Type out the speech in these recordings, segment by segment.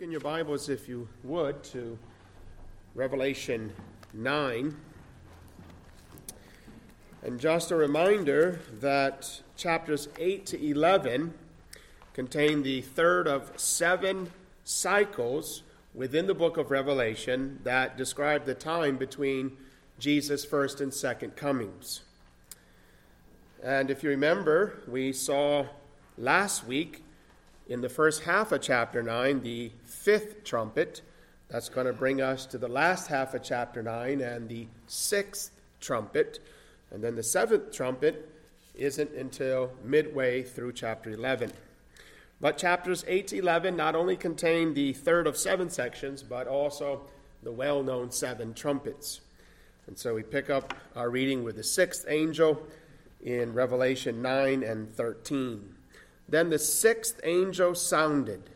In your Bibles, if you would, to Revelation 9. And just a reminder that chapters 8 to 11 contain the third of seven cycles within the book of Revelation that describe the time between Jesus' first and second comings. And if you remember, we saw last week in the first half of chapter 9 the fifth trumpet. That's going to bring us to the last half of chapter 9 and the sixth trumpet. And then the seventh trumpet isn't until midway through chapter 11. But chapters 8 to 11 not only contain the third of seven sections, but also the well known seven trumpets. And so we pick up our reading with the sixth angel in Revelation 9 and 13. Then the sixth angel sounded,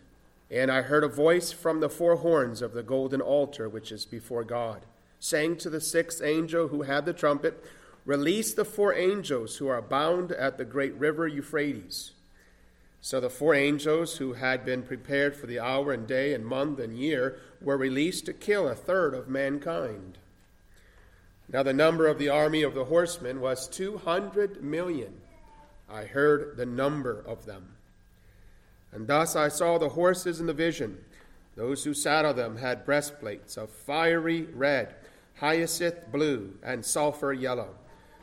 and I heard a voice from the four horns of the golden altar which is before God, saying to the sixth angel who had the trumpet, Release the four angels who are bound at the great river Euphrates. So the four angels who had been prepared for the hour and day and month and year were released to kill a third of mankind. Now the number of the army of the horsemen was two hundred million. I heard the number of them. And thus I saw the horses in the vision. Those who sat on them had breastplates of fiery red, hyacinth blue, and sulfur yellow.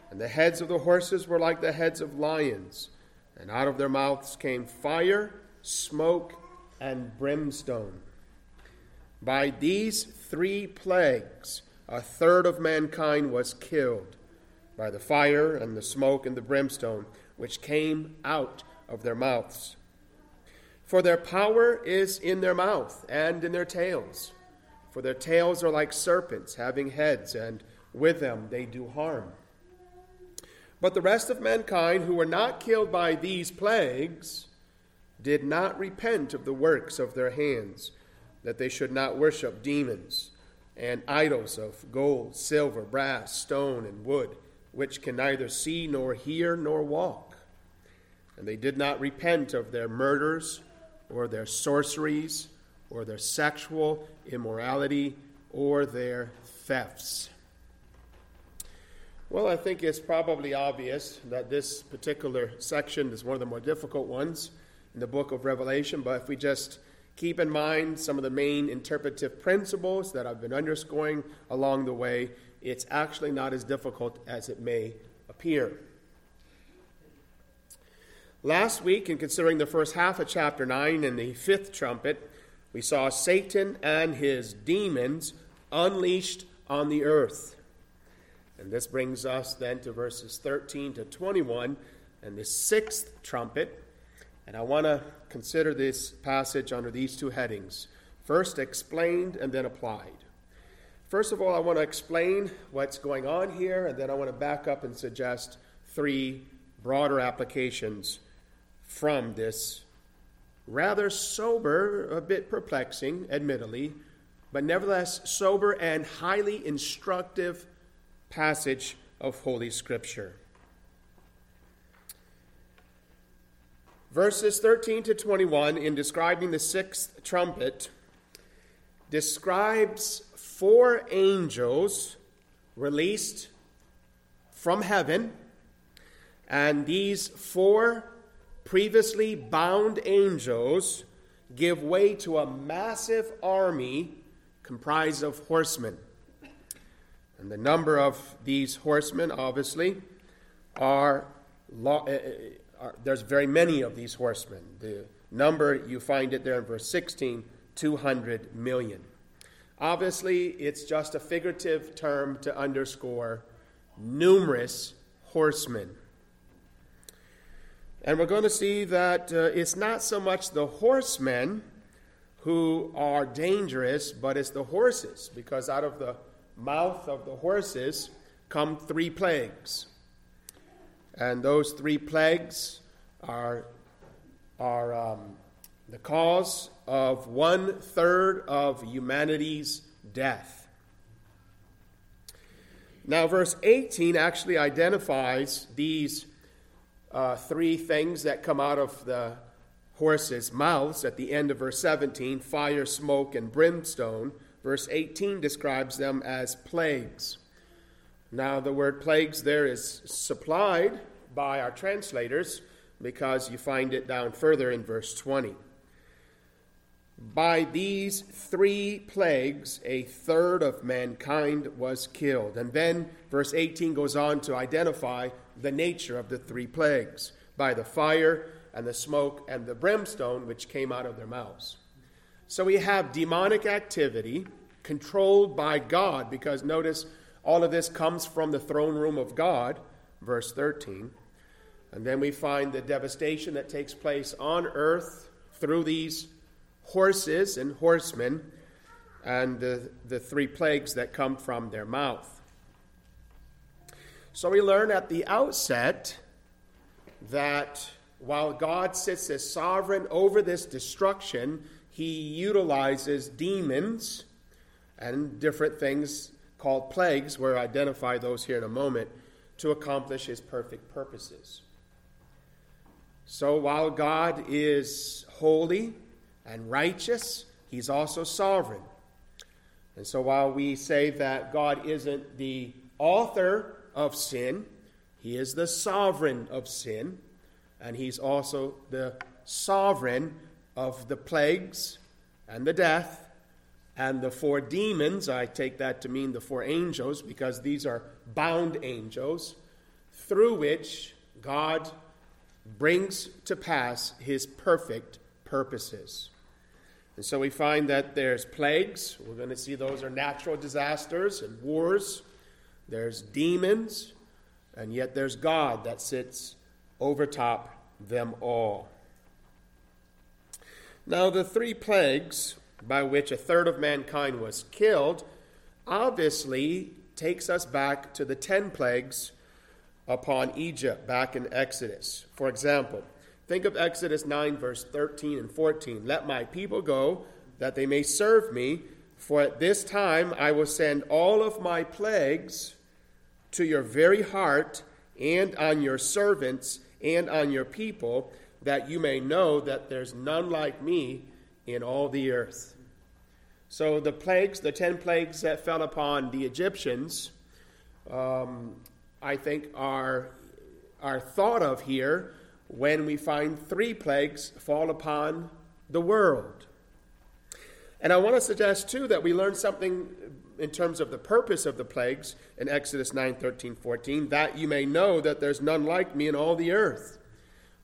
And the heads of the horses were like the heads of lions, and out of their mouths came fire, smoke, and brimstone. By these three plagues, a third of mankind was killed by the fire and the smoke and the brimstone which came out of their mouths. For their power is in their mouth and in their tails. For their tails are like serpents, having heads, and with them they do harm. But the rest of mankind who were not killed by these plagues did not repent of the works of their hands, that they should not worship demons and idols of gold, silver, brass, stone, and wood, which can neither see nor hear nor walk and they did not repent of their murders or their sorceries or their sexual immorality or their thefts. Well, I think it's probably obvious that this particular section is one of the more difficult ones in the book of Revelation, but if we just keep in mind some of the main interpretive principles that I've been underscoring along the way, it's actually not as difficult as it may appear. Last week, in considering the first half of chapter 9 and the fifth trumpet, we saw Satan and his demons unleashed on the earth. And this brings us then to verses 13 to 21 and the sixth trumpet. And I want to consider this passage under these two headings first explained and then applied. First of all, I want to explain what's going on here, and then I want to back up and suggest three broader applications from this rather sober, a bit perplexing, admittedly, but nevertheless sober and highly instructive passage of Holy Scripture. Verses 13 to 21, in describing the sixth trumpet, describes four angels released from heaven, and these four previously bound angels give way to a massive army comprised of horsemen. And the number of these horsemen, obviously, are, lo- uh, are, there's very many of these horsemen. The number, you find it there in verse 16, 200 million. Obviously, it's just a figurative term to underscore numerous horsemen. And we're going to see that uh, it's not so much the horsemen who are dangerous, but it's the horses, because out of the mouth of the horses come three plagues. And those three plagues are, are um, the cause of one third of humanity's death. Now, verse 18 actually identifies these uh, three things that come out of the horses' mouths at the end of verse 17 fire, smoke, and brimstone. Verse 18 describes them as plagues. Now, the word plagues there is supplied by our translators because you find it down further in verse 20. By these three plagues, a third of mankind was killed. And then verse 18 goes on to identify the nature of the three plagues by the fire and the smoke and the brimstone which came out of their mouths. So we have demonic activity controlled by God, because notice all of this comes from the throne room of God, verse 13. And then we find the devastation that takes place on earth through these horses and horsemen and the, the three plagues that come from their mouth. So we learn at the outset that while God sits as sovereign over this destruction, he utilizes demons and different things called plagues, we'll identify those here in a moment, to accomplish his perfect purposes. So while God is holy and righteous, he's also sovereign. And so while we say that God isn't the author of sin, he is the sovereign of sin and he's also the sovereign of the plagues and the death and the four demons. I take that to mean the four angels because these are bound angels through which God brings to pass his perfect purposes. And so we find that there's plagues. We're going to see those are natural disasters and wars. There's demons, and yet there's God that sits overtop them all. Now, the three plagues by which a third of mankind was killed obviously takes us back to the ten plagues upon Egypt back in Exodus. For example, think of Exodus 9, verse 13 and 14. Let my people go that they may serve me, for at this time I will send all of my plagues to your very heart and on your servants and on your people, that you may know that there's none like me in all the earth. So the plagues, the ten plagues that fell upon the Egyptians, um, I think are, are thought of here when we find three plagues fall upon the world. And I want to suggest, too, that we learn something in terms of the purpose of the plagues in Exodus 9 13, 14, that you may know that there's none like me in all the earth.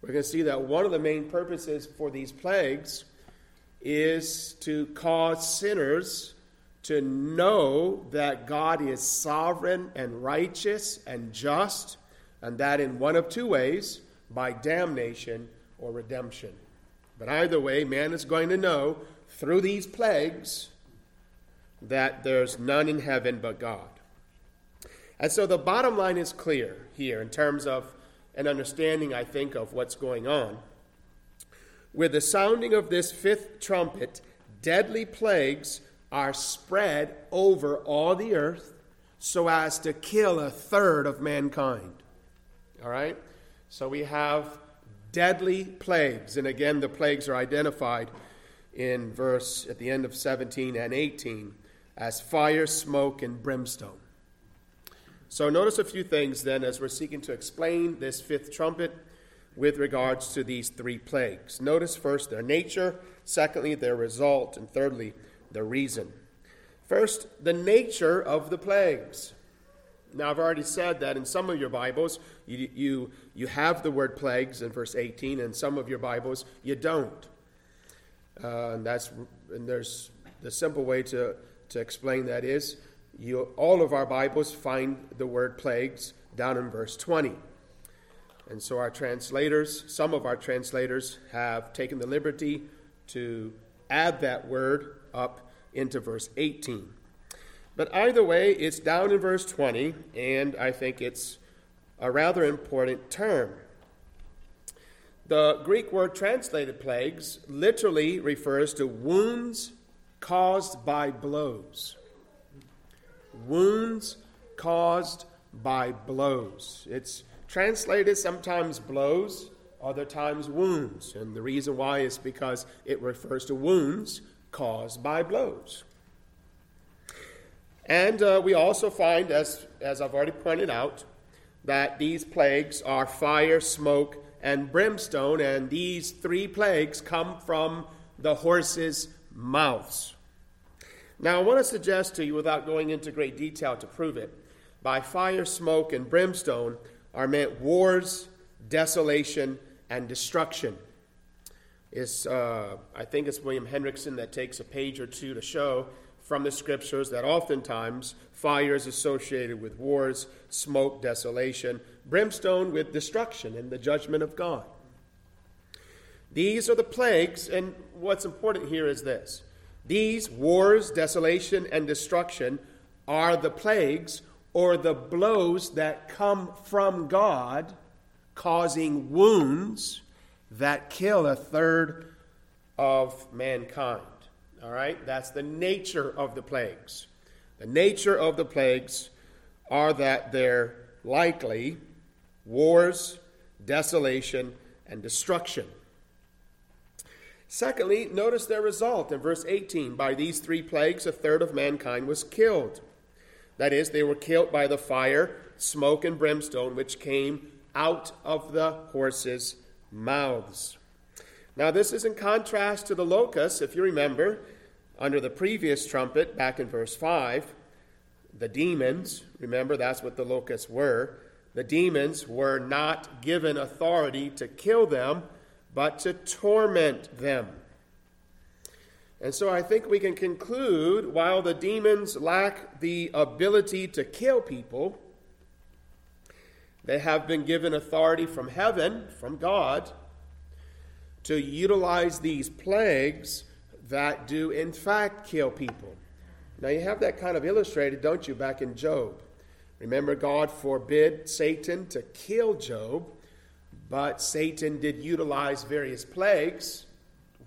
We're going to see that one of the main purposes for these plagues is to cause sinners to know that God is sovereign and righteous and just, and that in one of two ways by damnation or redemption. But either way, man is going to know through these plagues that there's none in heaven but God. And so the bottom line is clear here in terms of an understanding, I think, of what's going on. With the sounding of this fifth trumpet, deadly plagues are spread over all the earth so as to kill a third of mankind. All right? So we have deadly plagues. And again, the plagues are identified in verse at the end of 17 and 18 as fire, smoke, and brimstone. So notice a few things then as we're seeking to explain this fifth trumpet with regards to these three plagues. Notice first their nature, secondly, their result, and thirdly, their reason. First, the nature of the plagues. Now, I've already said that in some of your Bibles, you, you, you have the word plagues in verse 18, and some of your Bibles, you don't. Uh, and, that's, and there's the simple way to to explain that is you, all of our Bibles find the word plagues down in verse 20. And so our translators, some of our translators, have taken the liberty to add that word up into verse 18. But either way, it's down in verse 20, and I think it's a rather important term. The Greek word translated plagues literally refers to wounds caused by blows. Wounds caused by blows. It's translated sometimes blows, other times wounds. And the reason why is because it refers to wounds caused by blows. And uh, we also find, as, as I've already pointed out, that these plagues are fire, smoke, and brimstone, and these three plagues come from the horses' mouths. Now, I want to suggest to you, without going into great detail to prove it, by fire, smoke, and brimstone are meant wars, desolation, and destruction. It's, uh, I think it's William Hendriksen that takes a page or two to show from the scriptures that oftentimes fire is associated with wars, smoke, desolation, brimstone with destruction and the judgment of God. These are the plagues, and what's important here is this these wars, desolation, and destruction are the plagues or the blows that come from God, causing wounds that kill a third of mankind. All right? That's the nature of the plagues. The nature of the plagues are that they're likely wars, desolation, and destruction. Secondly, notice their result in verse 18. By these three plagues, a third of mankind was killed. That is, they were killed by the fire, smoke, and brimstone which came out of the horses' mouths. Now, this is in contrast to the locusts, if you remember, under the previous trumpet, back in verse 5. The demons, remember that's what the locusts were, the demons were not given authority to kill them but to torment them. And so I think we can conclude while the demons lack the ability to kill people, they have been given authority from heaven, from God, to utilize these plagues that do in fact kill people. Now you have that kind of illustrated, don't you, back in Job? Remember, God forbid Satan to kill Job but Satan did utilize various plagues,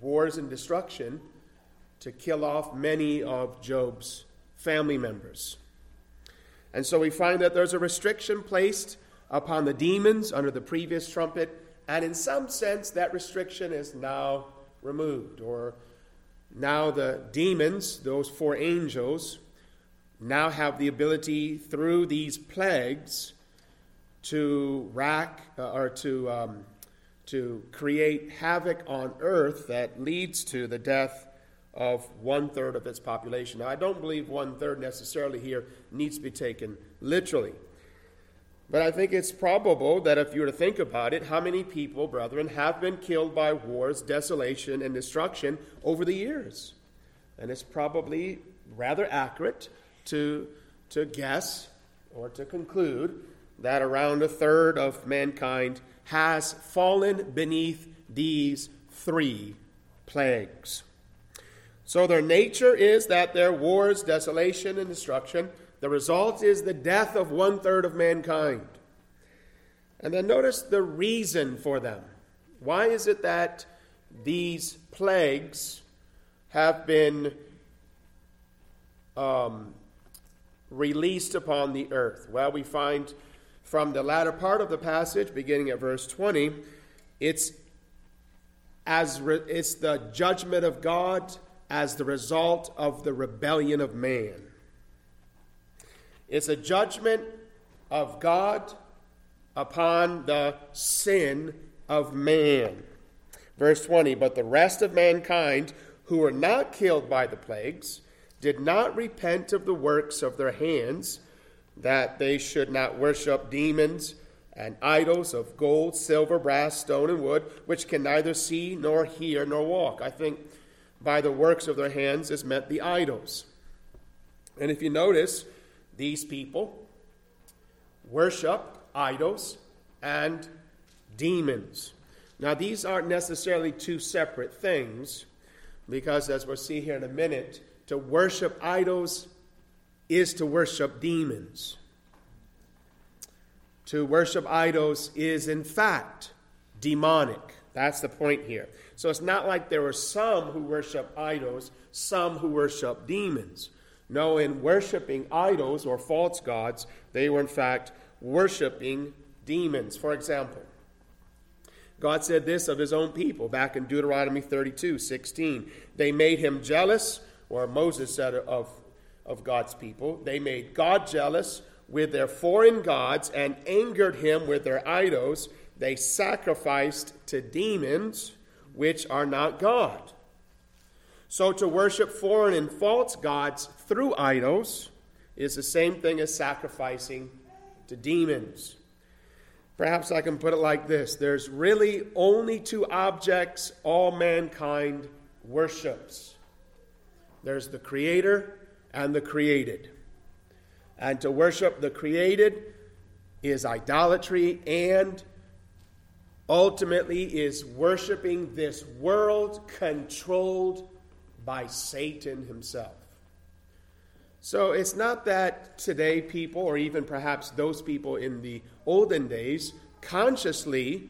wars, and destruction to kill off many of Job's family members. And so we find that there's a restriction placed upon the demons under the previous trumpet, and in some sense, that restriction is now removed, or now the demons, those four angels, now have the ability through these plagues to rack uh, or to, um, to create havoc on earth that leads to the death of one third of its population. Now, I don't believe one third necessarily here needs to be taken literally. But I think it's probable that if you were to think about it, how many people, brethren, have been killed by wars, desolation, and destruction over the years? And it's probably rather accurate to, to guess or to conclude that around a third of mankind has fallen beneath these three plagues. So their nature is that there wars, desolation, and destruction. The result is the death of one third of mankind. And then notice the reason for them. Why is it that these plagues have been um, released upon the earth? Well, we find from the latter part of the passage, beginning at verse 20, it's as re- it's the judgment of God as the result of the rebellion of man. It's a judgment of God upon the sin of man. Verse 20, but the rest of mankind who were not killed by the plagues did not repent of the works of their hands that they should not worship demons and idols of gold, silver, brass, stone, and wood, which can neither see nor hear nor walk. I think by the works of their hands is meant the idols. And if you notice, these people worship idols and demons. Now, these aren't necessarily two separate things, because as we'll see here in a minute, to worship idols is to worship demons. To worship idols is, in fact, demonic. That's the point here. So it's not like there were some who worship idols, some who worship demons. No, in worshiping idols or false gods, they were in fact worshiping demons. For example, God said this of his own people back in Deuteronomy 32 16. They made him jealous, or Moses said of, of God's people, they made God jealous with their foreign gods and angered him with their idols. They sacrificed to demons, which are not God. So to worship foreign and false gods through idols is the same thing as sacrificing to demons. Perhaps I can put it like this there's really only two objects all mankind worships there's the Creator and the created. And to worship the created is idolatry and ultimately is worshiping this world controlled by Satan himself. So it's not that today people, or even perhaps those people in the olden days, consciously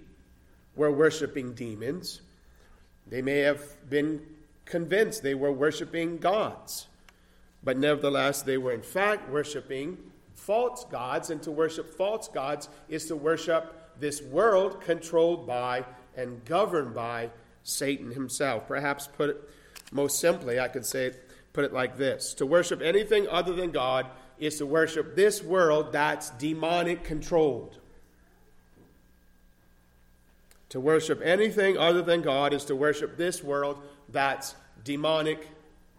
were worshiping demons. They may have been convinced they were worshiping gods. But nevertheless, they were in fact worshiping false gods, and to worship false gods is to worship this world controlled by and governed by Satan himself. Perhaps put it most simply, I could say, put it like this To worship anything other than God is to worship this world that's demonic controlled. To worship anything other than God is to worship this world that's demonic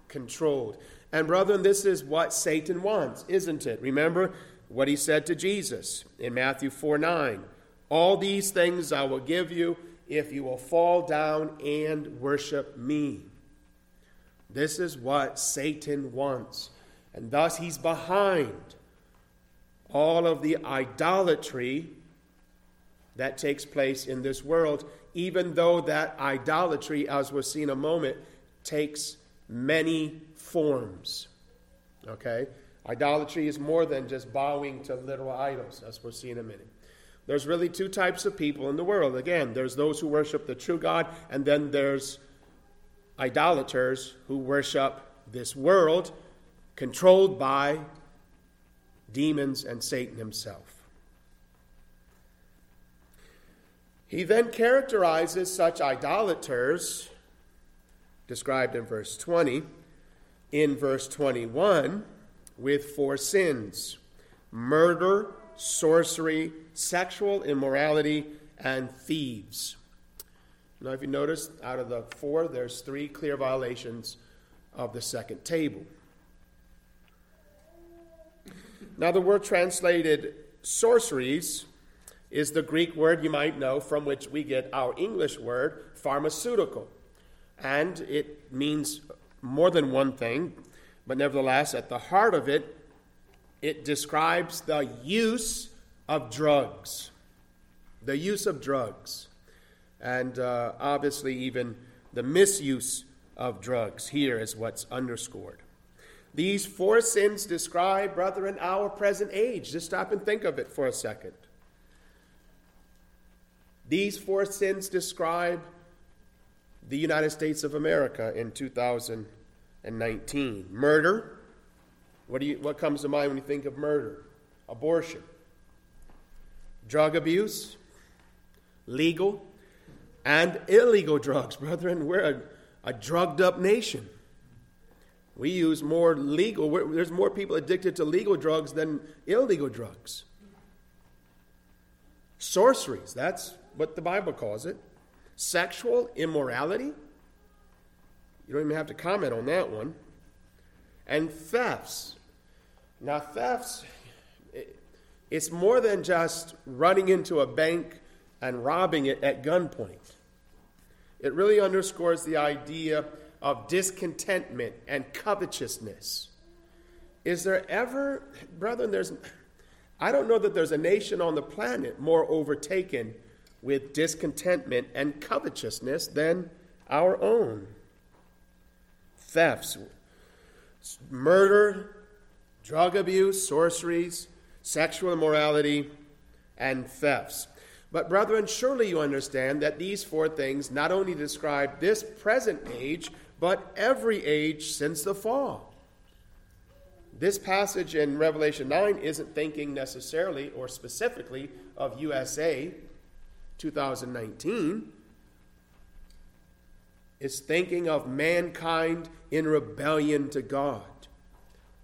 controlled. And, brethren, this is what Satan wants, isn't it? Remember what he said to Jesus in Matthew 4 9. All these things I will give you if you will fall down and worship me. This is what Satan wants. And thus he's behind all of the idolatry that takes place in this world, even though that idolatry, as we'll see in a moment, takes many forms. Okay? Idolatry is more than just bowing to literal idols, as we'll see in a minute. There's really two types of people in the world. Again, there's those who worship the true God, and then there's idolaters who worship this world controlled by demons and Satan himself. He then characterizes such idolaters, described in verse 20, in verse 21, with four sins murder, sorcery, sexual immorality, and thieves. Now, if you notice, out of the four, there's three clear violations of the second table. Now, the word translated sorceries is the Greek word you might know from which we get our English word pharmaceutical. And it means more than one thing, but nevertheless, at the heart of it, it describes the use of drugs. The use of drugs and uh, obviously even the misuse of drugs here is what's underscored. These four sins describe, brethren, our present age. Just stop and think of it for a second. These four sins describe the United States of America in 2019. Murder. What, do you, what comes to mind when you think of murder? Abortion. Drug abuse. Legal and illegal drugs. Brethren, we're a, a drugged up nation. We use more legal, there's more people addicted to legal drugs than illegal drugs. Sorceries, that's what the Bible calls it. Sexual immorality, you don't even have to comment on that one. And thefts. Now, thefts, it's more than just running into a bank and robbing it at gunpoint. It really underscores the idea of discontentment and covetousness. Is there ever, brethren, there's, I don't know that there's a nation on the planet more overtaken with discontentment and covetousness than our own. Thefts, murder, drug abuse, sorceries, sexual immorality, and thefts. But, brethren, surely you understand that these four things not only describe this present age, but every age since the fall. This passage in Revelation 9 isn't thinking necessarily or specifically of USA 2019 is thinking of mankind in rebellion to God.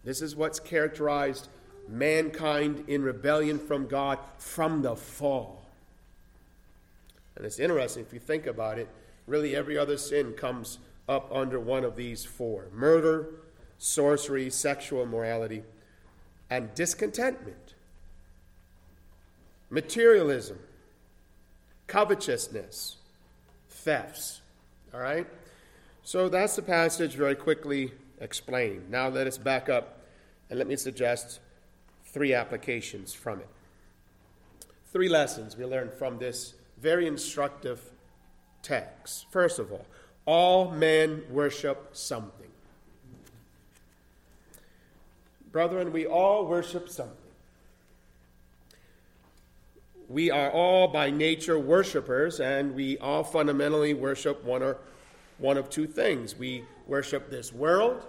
This is what's characterized mankind in rebellion from God from the fall. And it's interesting if you think about it, really every other sin comes up under one of these four murder, sorcery, sexual immorality, and discontentment, materialism, covetousness, thefts. All right? So that's the passage very quickly explained. Now let us back up and let me suggest three applications from it. Three lessons we learn from this very instructive text. First of all, all men worship something. Brethren, we all worship something. We are all by nature worshipers, and we all fundamentally worship one or one of two things. We worship this world,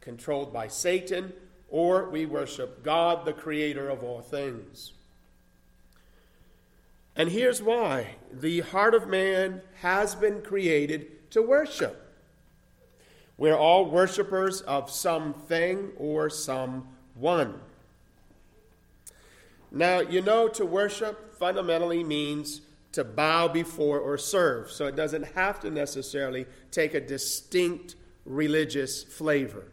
controlled by Satan, or we worship God, the creator of all things. And here's why the heart of man has been created to worship. We're all worshipers of something or someone. Now, you know, to worship fundamentally means to bow before or serve. So it doesn't have to necessarily take a distinct religious flavor.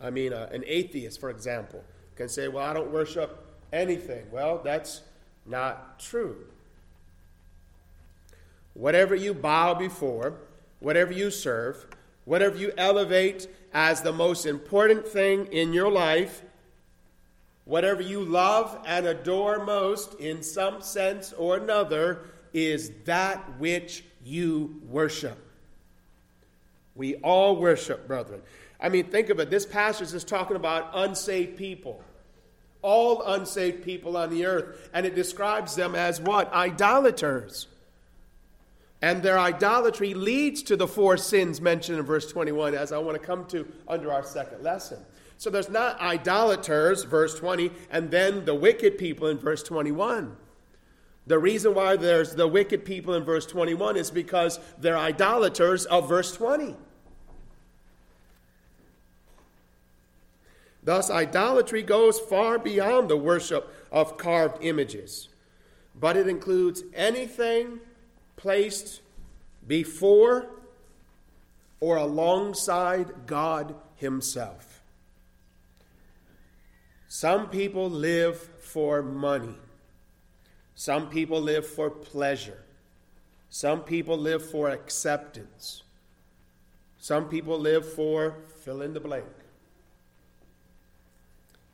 I mean, uh, an atheist, for example, can say, Well, I don't worship anything. Well, that's not true. Whatever you bow before, whatever you serve, whatever you elevate as the most important thing in your life, whatever you love and adore most in some sense or another, is that which you worship. We all worship, brethren. I mean, think of it. This passage is talking about unsaved people. All unsaved people on the earth. And it describes them as what? Idolaters. And their idolatry leads to the four sins mentioned in verse 21, as I want to come to under our second lesson. So there's not idolaters, verse 20, and then the wicked people in verse 21. The reason why there's the wicked people in verse 21 is because they're idolaters of verse 20. Thus, idolatry goes far beyond the worship of carved images, but it includes anything placed before or alongside God Himself. Some people live for money. Some people live for pleasure. Some people live for acceptance. Some people live for fill in the blank.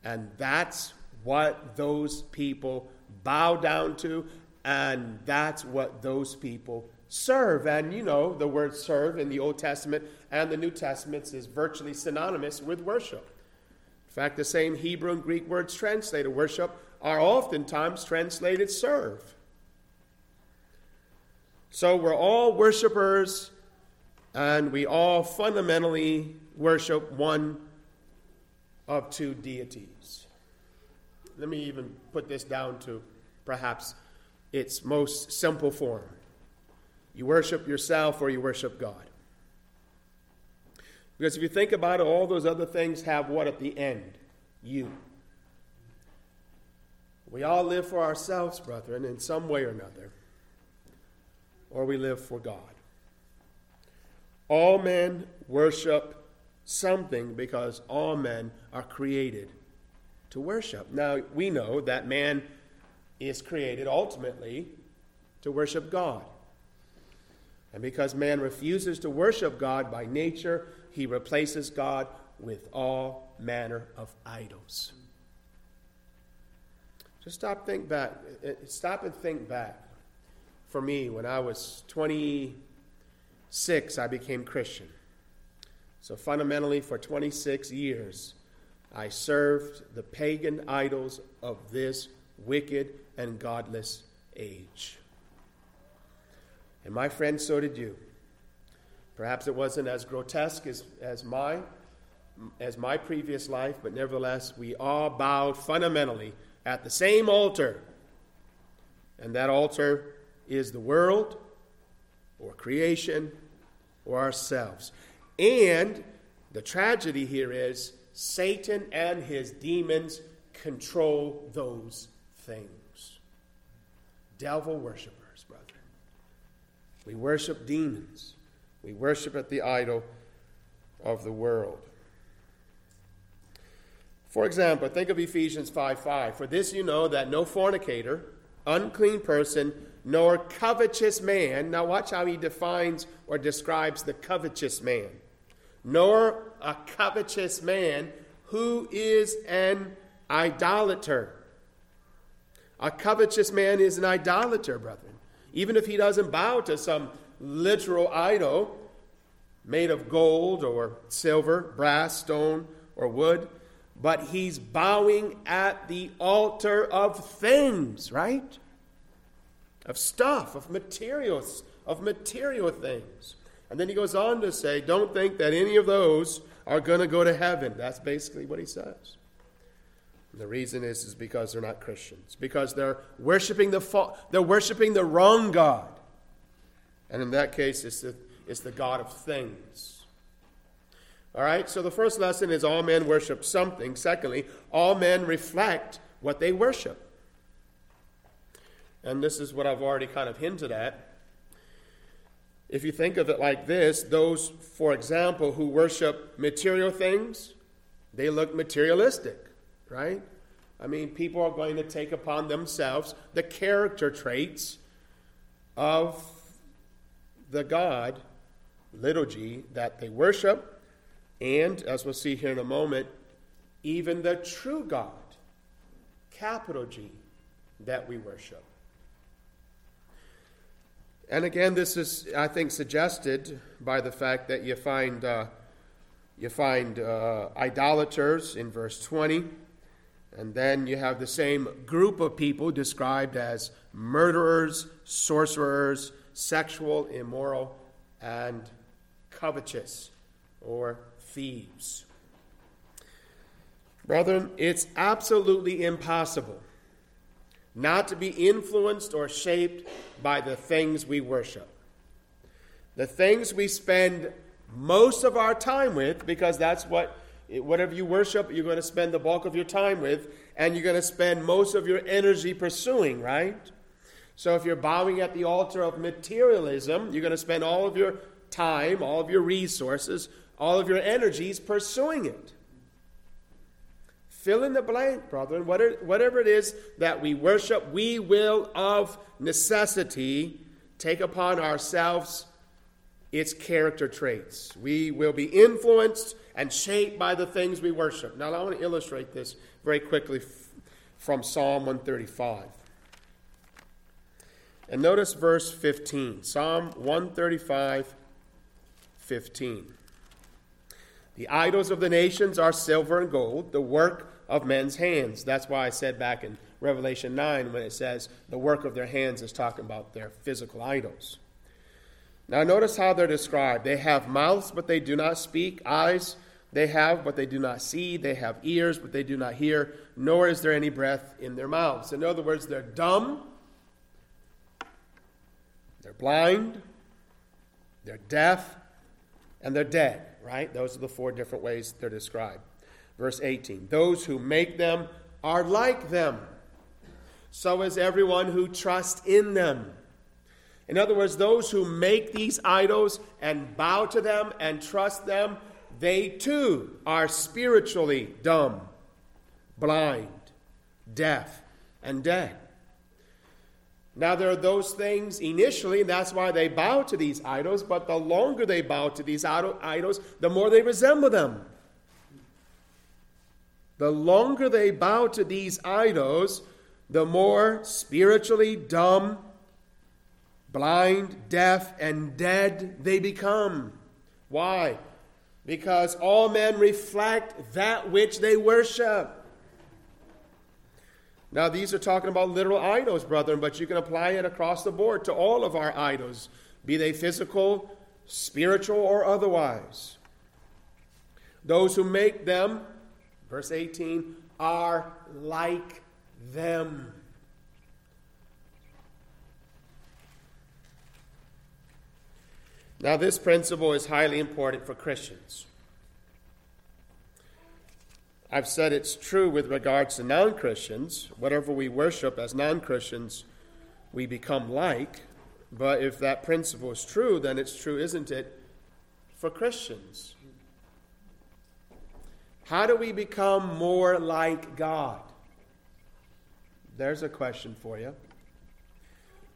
And that's what those people bow down to, and that's what those people serve. And you know, the word serve in the Old Testament and the New Testament is virtually synonymous with worship. Fact, the same Hebrew and Greek words translated worship are oftentimes translated serve. So we're all worshipers, and we all fundamentally worship one of two deities. Let me even put this down to perhaps its most simple form. You worship yourself or you worship God. Because if you think about it, all those other things have what at the end? You. We all live for ourselves, brethren, in some way or another, or we live for God. All men worship something because all men are created to worship. Now, we know that man is created ultimately to worship God. And because man refuses to worship God by nature, he replaces God with all manner of idols. Just stop think back. Eh, eh, stop and think back. For me, when I was 26, I became Christian. So fundamentally, for 26 years, I served the pagan idols of this wicked and godless age. And my friend, so did you. Perhaps it wasn't as grotesque as, as my as my previous life, but nevertheless, we all bowed fundamentally at the same altar. And that altar is the world or creation or ourselves. And the tragedy here is Satan and his demons control those things. Devil worshippers, brethren. We worship demons. We worship at the idol of the world. For example, think of Ephesians 5 5. For this you know that no fornicator, unclean person, nor covetous man, now watch how he defines or describes the covetous man, nor a covetous man who is an idolater. A covetous man is an idolater, brethren. Even if he doesn't bow to some literal idol made of gold or silver, brass, stone, or wood, but he's bowing at the altar of things, right? Of stuff, of materials, of material things. And then he goes on to say, don't think that any of those are going to go to heaven. That's basically what he says. The reason is, is because they're not Christians, because they're worshiping the, fa- they're worshiping the wrong God. And in that case, it's the, it's the God of things. All right, so the first lesson is all men worship something. Secondly, all men reflect what they worship. And this is what I've already kind of hinted at. If you think of it like this, those, for example, who worship material things, they look materialistic, right? I mean, people are going to take upon themselves the character traits of the God, liturgy, that they worship and, as we'll see here in a moment, even the true God, capital G, that we worship. And again, this is, I think, suggested by the fact that you find, uh, you find uh, idolaters in verse 20, and then you have the same group of people described as murderers, sorcerers, sexual, immoral, and covetous, or thieves. Brethren, it's absolutely impossible not to be influenced or shaped by the things we worship. The things we spend most of our time with, because that's what, whatever you worship, you're going to spend the bulk of your time with, and you're going to spend most of your energy pursuing, right? So if you're bowing at the altar of materialism, you're going to spend all of your time, all of your resources all of your energies pursuing it. Fill in the blank, brethren. Whatever it is that we worship, we will of necessity take upon ourselves its character traits. We will be influenced and shaped by the things we worship. Now, I want to illustrate this very quickly from Psalm 135. And notice verse 15. Psalm 135, 15. The idols of the nations are silver and gold, the work of men's hands. That's why I said back in Revelation 9 when it says the work of their hands is talking about their physical idols. Now, notice how they're described. They have mouths, but they do not speak, eyes they have, but they do not see, they have ears, but they do not hear, nor is there any breath in their mouths. In other words, they're dumb, blind, they're deaf, and they're dead right? Those are the four different ways they're described. Verse 18 Those who make them are like them. So is everyone who trusts in them. In other words, those who make these idols and bow to them and trust them, they too are spiritually dumb, blind, deaf, and dead. Now, there are those things initially, and that's why they bow to these idols, but the longer they bow to these idols, the more they resemble them. The longer they bow to these idols, the more spiritually dumb, blind, deaf, and dead they become. Why? Because all men reflect that which they worship. Now, these are talking about literal idols, brethren, but you can apply it across the board to all of our idols, be they physical, spiritual, or otherwise. Those who make them, verse 18, are like them. Now, this principle is highly important for Christians. I've said it's true with regards to non Christians. Whatever we worship as non Christians, we become like. But if that principle is true, then it's true, isn't it, for Christians? How do we become more like God? There's a question for you.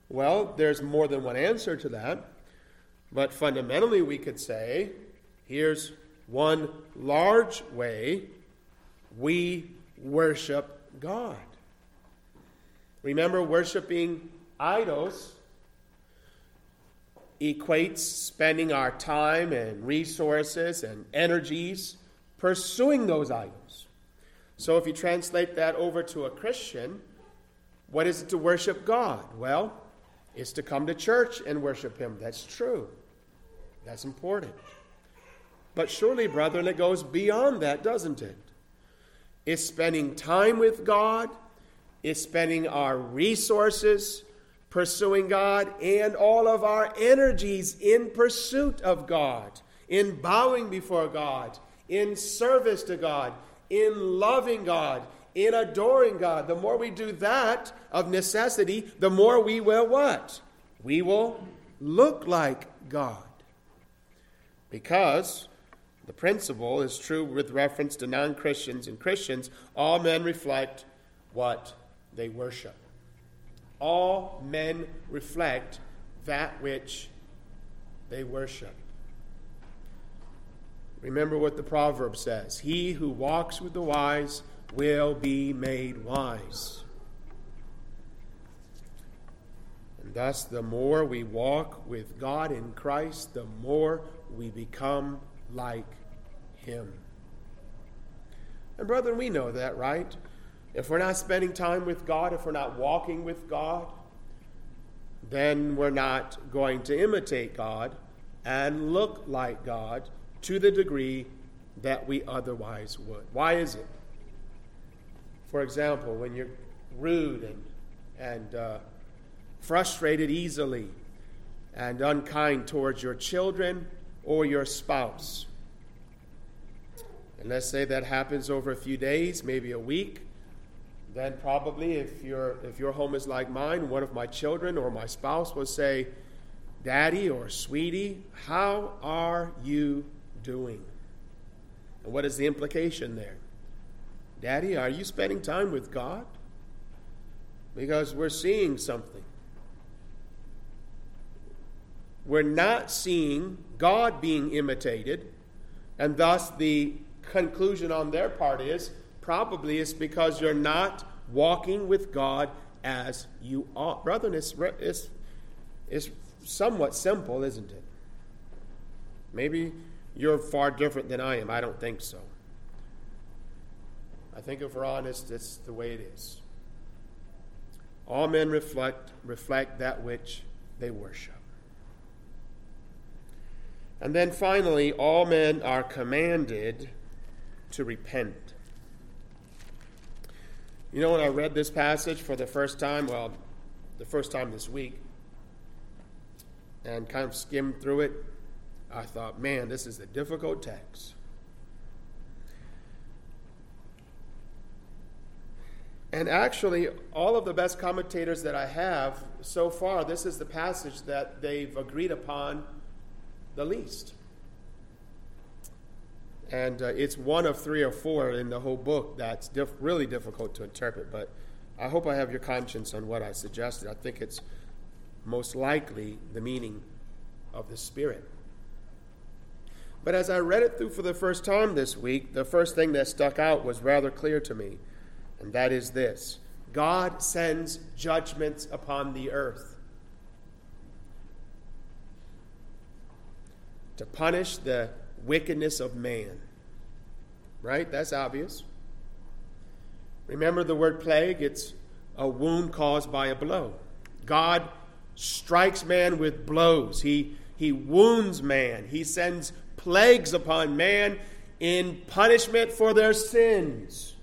Well, there's more than one answer to that. But fundamentally, we could say here's one large way we worship God. Remember, worshiping idols equates spending our time and resources and energies pursuing those idols. So, if you translate that over to a Christian, what is it to worship God? Well, it's to come to church and worship Him. That's true. That's important. But surely, brethren, it goes beyond that, doesn't it? It's spending time with God, is spending our resources pursuing God and all of our energies in pursuit of God, in bowing before God, in service to God, in loving God, in adoring God. The more we do that of necessity, the more we will what? We will look like God. Because the principle is true with reference to non Christians and Christians, all men reflect what they worship all men reflect that which they worship. Remember what the proverb says He who walks with the wise will be made wise. And thus, the more we walk with God in Christ, the more we become like Him. And, brethren, we know that, right? If we're not spending time with God, if we're not walking with God, then we're not going to imitate God and look like God to the degree that we otherwise would. Why is it? For example, when you're rude and, and uh, frustrated easily and unkind towards your children or your spouse. And let's say that happens over a few days, maybe a week then probably if your if your home is like mine, one of my children or my spouse will say, "Daddy or sweetie, how are you doing?" And what is the implication there? Daddy, are you spending time with God? Because we're seeing something. We're not seeing God being imitated, and thus the conclusion on their part is probably it's because you're not walking with God as you ought. Brethren, it's, it's, it's somewhat simple, isn't it? Maybe you're far different than I am. I don't think so. I think if we're honest, it's the way it is. All men reflect, reflect that which they worship. And then finally, all men are commanded to repent. You know, when I read this passage for the first time, well, the first time this week, and kind of skimmed through it, I thought, man, this is a difficult text. And actually, all of the best commentators that I have so far, this is the passage that they've agreed upon the least. And uh, it's one of three or four in the whole book that's diff- really difficult to interpret. But I hope I have your conscience on what I suggested. I think it's most likely the meaning of the Spirit. But as I read it through for the first time this week, the first thing that stuck out was rather clear to me, and that is this God sends judgments upon the earth to punish the wickedness of man. Right? That's obvious. Remember the word plague? It's a wound caused by a blow. God strikes man with blows. He, he wounds man. He sends plagues upon man in punishment for their sins.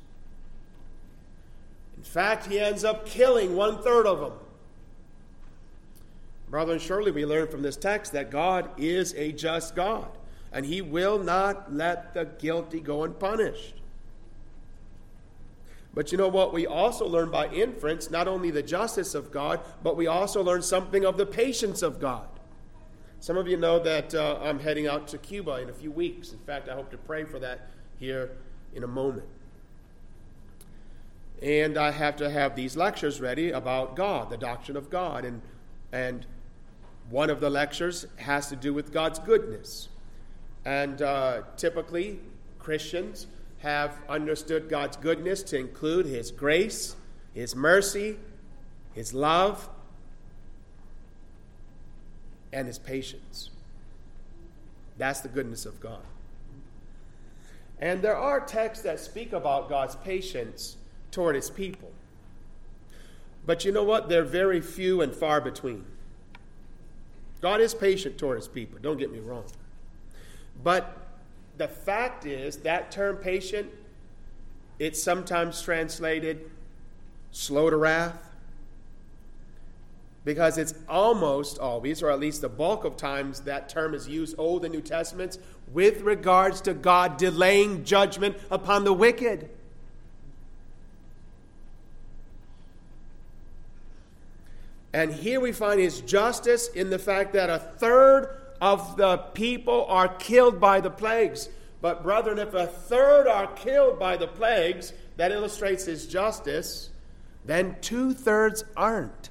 In fact, he ends up killing one third of them. Brother, and surely we learn from this text that God is a just God, and He will not let the guilty go unpunished. But you know what? We also learn by inference not only the justice of God, but we also learn something of the patience of God. Some of you know that uh, I'm heading out to Cuba in a few weeks. In fact, I hope to pray for that here in a moment. And I have to have these lectures ready about God, the doctrine of God. And, and one of the lectures has to do with God's goodness. And uh, typically, Christians have understood God's goodness to include His grace, His mercy, His love, and His patience. That's the goodness of God. And there are texts that speak about God's patience toward His people. But you know what? They're very few and far between. God is patient toward His people, don't get me wrong. But the fact is that term patient, it's sometimes translated slow to wrath because it's almost always, or at least the bulk of times, that term is used, Old and New Testaments, with regards to God delaying judgment upon the wicked. And here we find his justice in the fact that a third of the people are killed by the plagues. But, brethren, if a third are killed by the plagues, that illustrates his justice, then two thirds aren't.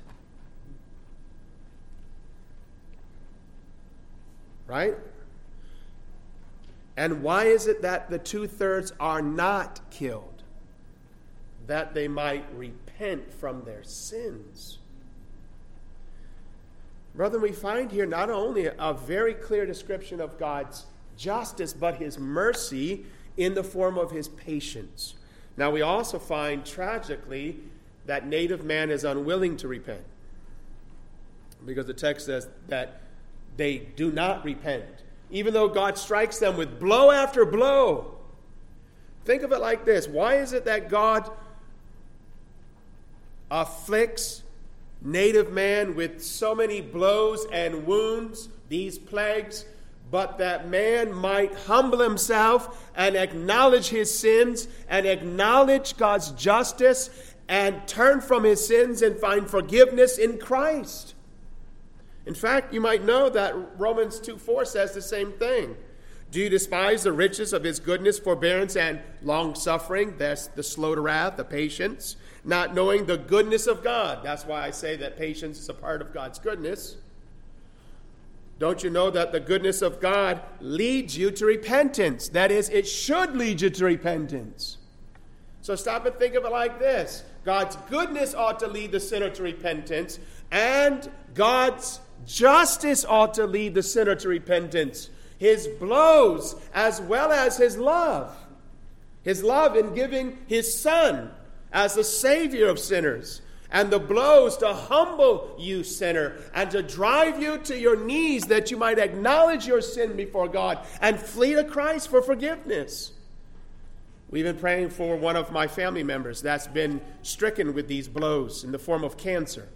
Right? And why is it that the two thirds are not killed? That they might repent from their sins. Brother, we find here not only a very clear description of God's justice, but his mercy in the form of his patience. Now, we also find tragically that native man is unwilling to repent because the text says that they do not repent, even though God strikes them with blow after blow. Think of it like this why is it that God afflicts native man with so many blows and wounds, these plagues, but that man might humble himself and acknowledge his sins and acknowledge God's justice and turn from his sins and find forgiveness in Christ. In fact, you might know that Romans 2 4 says the same thing. Do you despise the riches of his goodness, forbearance, and long suffering? That's the slow to wrath, the patience not knowing the goodness of God. That's why I say that patience is a part of God's goodness. Don't you know that the goodness of God leads you to repentance? That is, it should lead you to repentance. So stop and think of it like this God's goodness ought to lead the sinner to repentance, and God's justice ought to lead the sinner to repentance. His blows as well as his love. His love in giving his son as the Savior of sinners, and the blows to humble you, sinner, and to drive you to your knees that you might acknowledge your sin before God and flee to Christ for forgiveness. We've been praying for one of my family members that's been stricken with these blows in the form of cancer.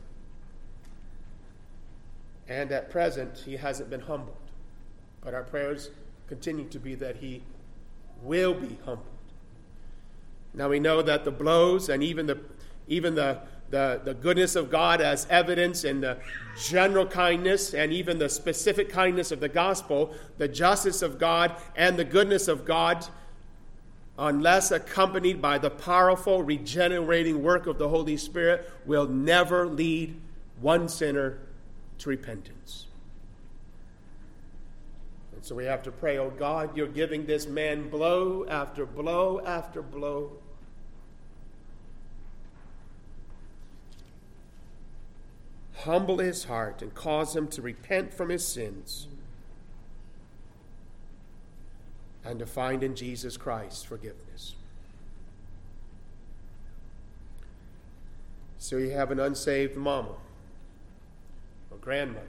And at present, he hasn't been humbled. But our prayers continue to be that he will be humbled. Now we know that the blows and even the even the the, the goodness of God as evidence in the general kindness and even the specific kindness of the gospel, the justice of God and the goodness of God, unless accompanied by the powerful regenerating work of the Holy Spirit, will never lead one sinner to repentance. And so we have to pray, oh God, you're giving this man blow after blow after blow humble his heart and cause him to repent from his sins and to find in Jesus Christ forgiveness. So you have an unsaved mama, or grandmother,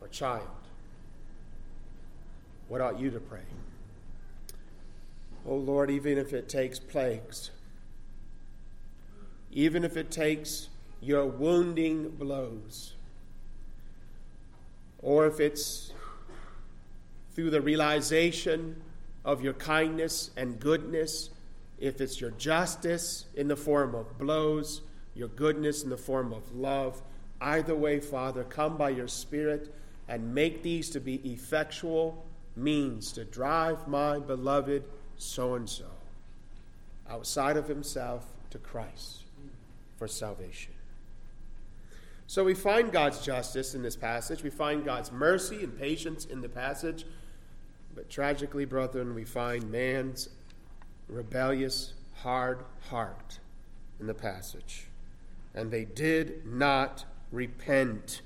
or child. What ought you to pray? Oh Lord, even if it takes plagues, even if it takes your wounding blows. or if it's through the realization of your kindness and goodness, if it's your justice in the form of blows, your goodness in the form of love. Either way, Father, come by your Spirit and make these to be effectual means to drive my beloved so and so outside of himself to Christ for salvation. So we find God's justice in this passage. We find God's mercy and patience in the passage. But tragically, brethren, we find man's rebellious, hard heart in the passage. And they did not repent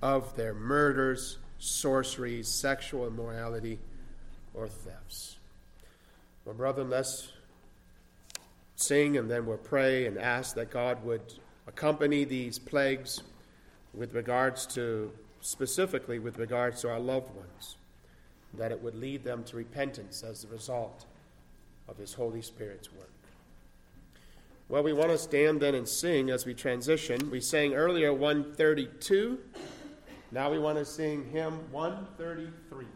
of their murders, sorceries, sexual immorality, or thefts. Well, brethren, let's sing and then we'll pray and ask that God would accompany these plagues with regards to, specifically with regards to our loved ones, that it would lead them to repentance as a result of His Holy Spirit's work. Well, we want to stand then and sing as we transition. We sang earlier 132. Now we want to sing hymn 133.